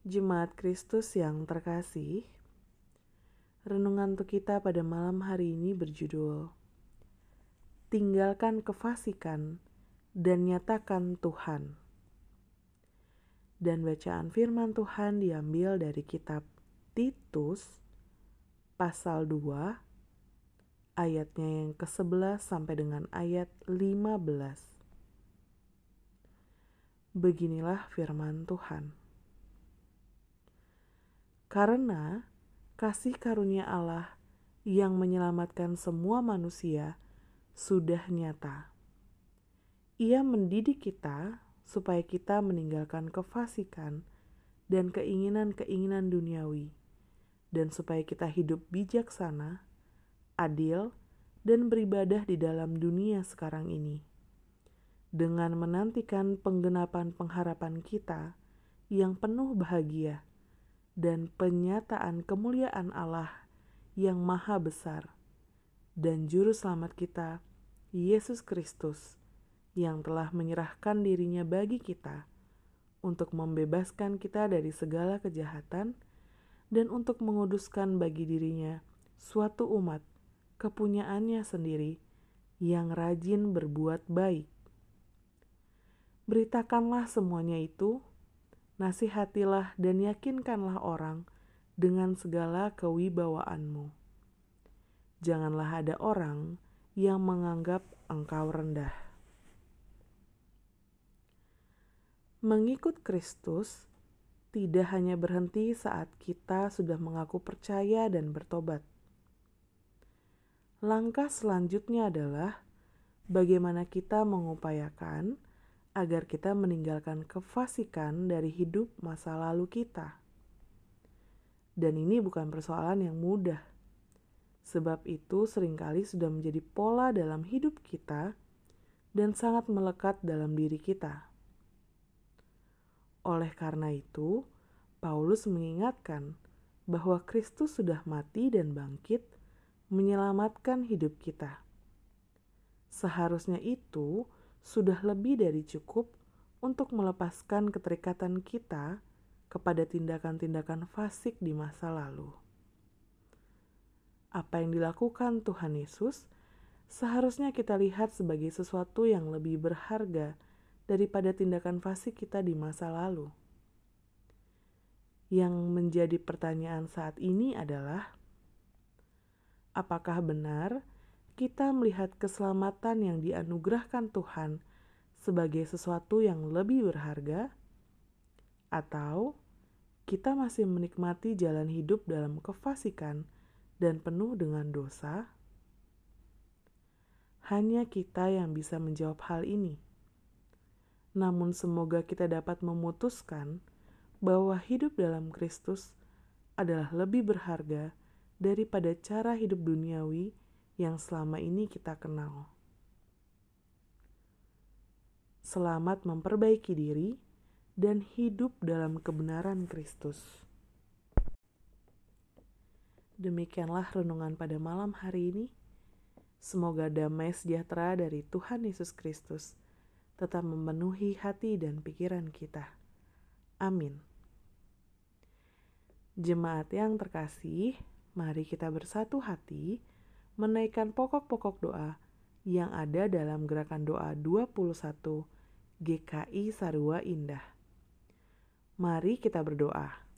Jemaat Kristus yang terkasih, renungan untuk kita pada malam hari ini berjudul Tinggalkan kefasikan dan nyatakan Tuhan. Dan bacaan firman Tuhan diambil dari kitab Titus pasal 2 ayatnya yang ke-11 sampai dengan ayat 15. Beginilah firman Tuhan. Karena kasih karunia Allah yang menyelamatkan semua manusia sudah nyata. Ia mendidik kita supaya kita meninggalkan kefasikan dan keinginan-keinginan duniawi, dan supaya kita hidup bijaksana, adil, dan beribadah di dalam dunia sekarang ini. Dengan menantikan penggenapan pengharapan kita yang penuh bahagia dan penyataan kemuliaan Allah yang maha besar dan juru selamat kita, Yesus Kristus, yang telah menyerahkan dirinya bagi kita untuk membebaskan kita dari segala kejahatan dan untuk menguduskan bagi dirinya suatu umat kepunyaannya sendiri yang rajin berbuat baik. Beritakanlah semuanya itu nasihatilah dan yakinkanlah orang dengan segala kewibawaanmu. Janganlah ada orang yang menganggap engkau rendah. Mengikut Kristus tidak hanya berhenti saat kita sudah mengaku percaya dan bertobat. Langkah selanjutnya adalah bagaimana kita mengupayakan agar kita meninggalkan kefasikan dari hidup masa lalu kita. Dan ini bukan persoalan yang mudah. Sebab itu sering kali sudah menjadi pola dalam hidup kita dan sangat melekat dalam diri kita. Oleh karena itu, Paulus mengingatkan bahwa Kristus sudah mati dan bangkit menyelamatkan hidup kita. Seharusnya itu sudah lebih dari cukup untuk melepaskan keterikatan kita kepada tindakan-tindakan fasik di masa lalu. Apa yang dilakukan Tuhan Yesus seharusnya kita lihat sebagai sesuatu yang lebih berharga daripada tindakan fasik kita di masa lalu. Yang menjadi pertanyaan saat ini adalah, apakah benar kita melihat keselamatan yang dianugerahkan Tuhan sebagai sesuatu yang lebih berharga, atau kita masih menikmati jalan hidup dalam kefasikan dan penuh dengan dosa? Hanya kita yang bisa menjawab hal ini. Namun, semoga kita dapat memutuskan bahwa hidup dalam Kristus adalah lebih berharga daripada cara hidup duniawi yang selama ini kita kenal. Selamat memperbaiki diri dan hidup dalam kebenaran Kristus. Demikianlah renungan pada malam hari ini. Semoga damai sejahtera dari Tuhan Yesus Kristus tetap memenuhi hati dan pikiran kita. Amin. Jemaat yang terkasih, mari kita bersatu hati menaikkan pokok-pokok doa yang ada dalam gerakan doa 21 GKI Sarua Indah. Mari kita berdoa.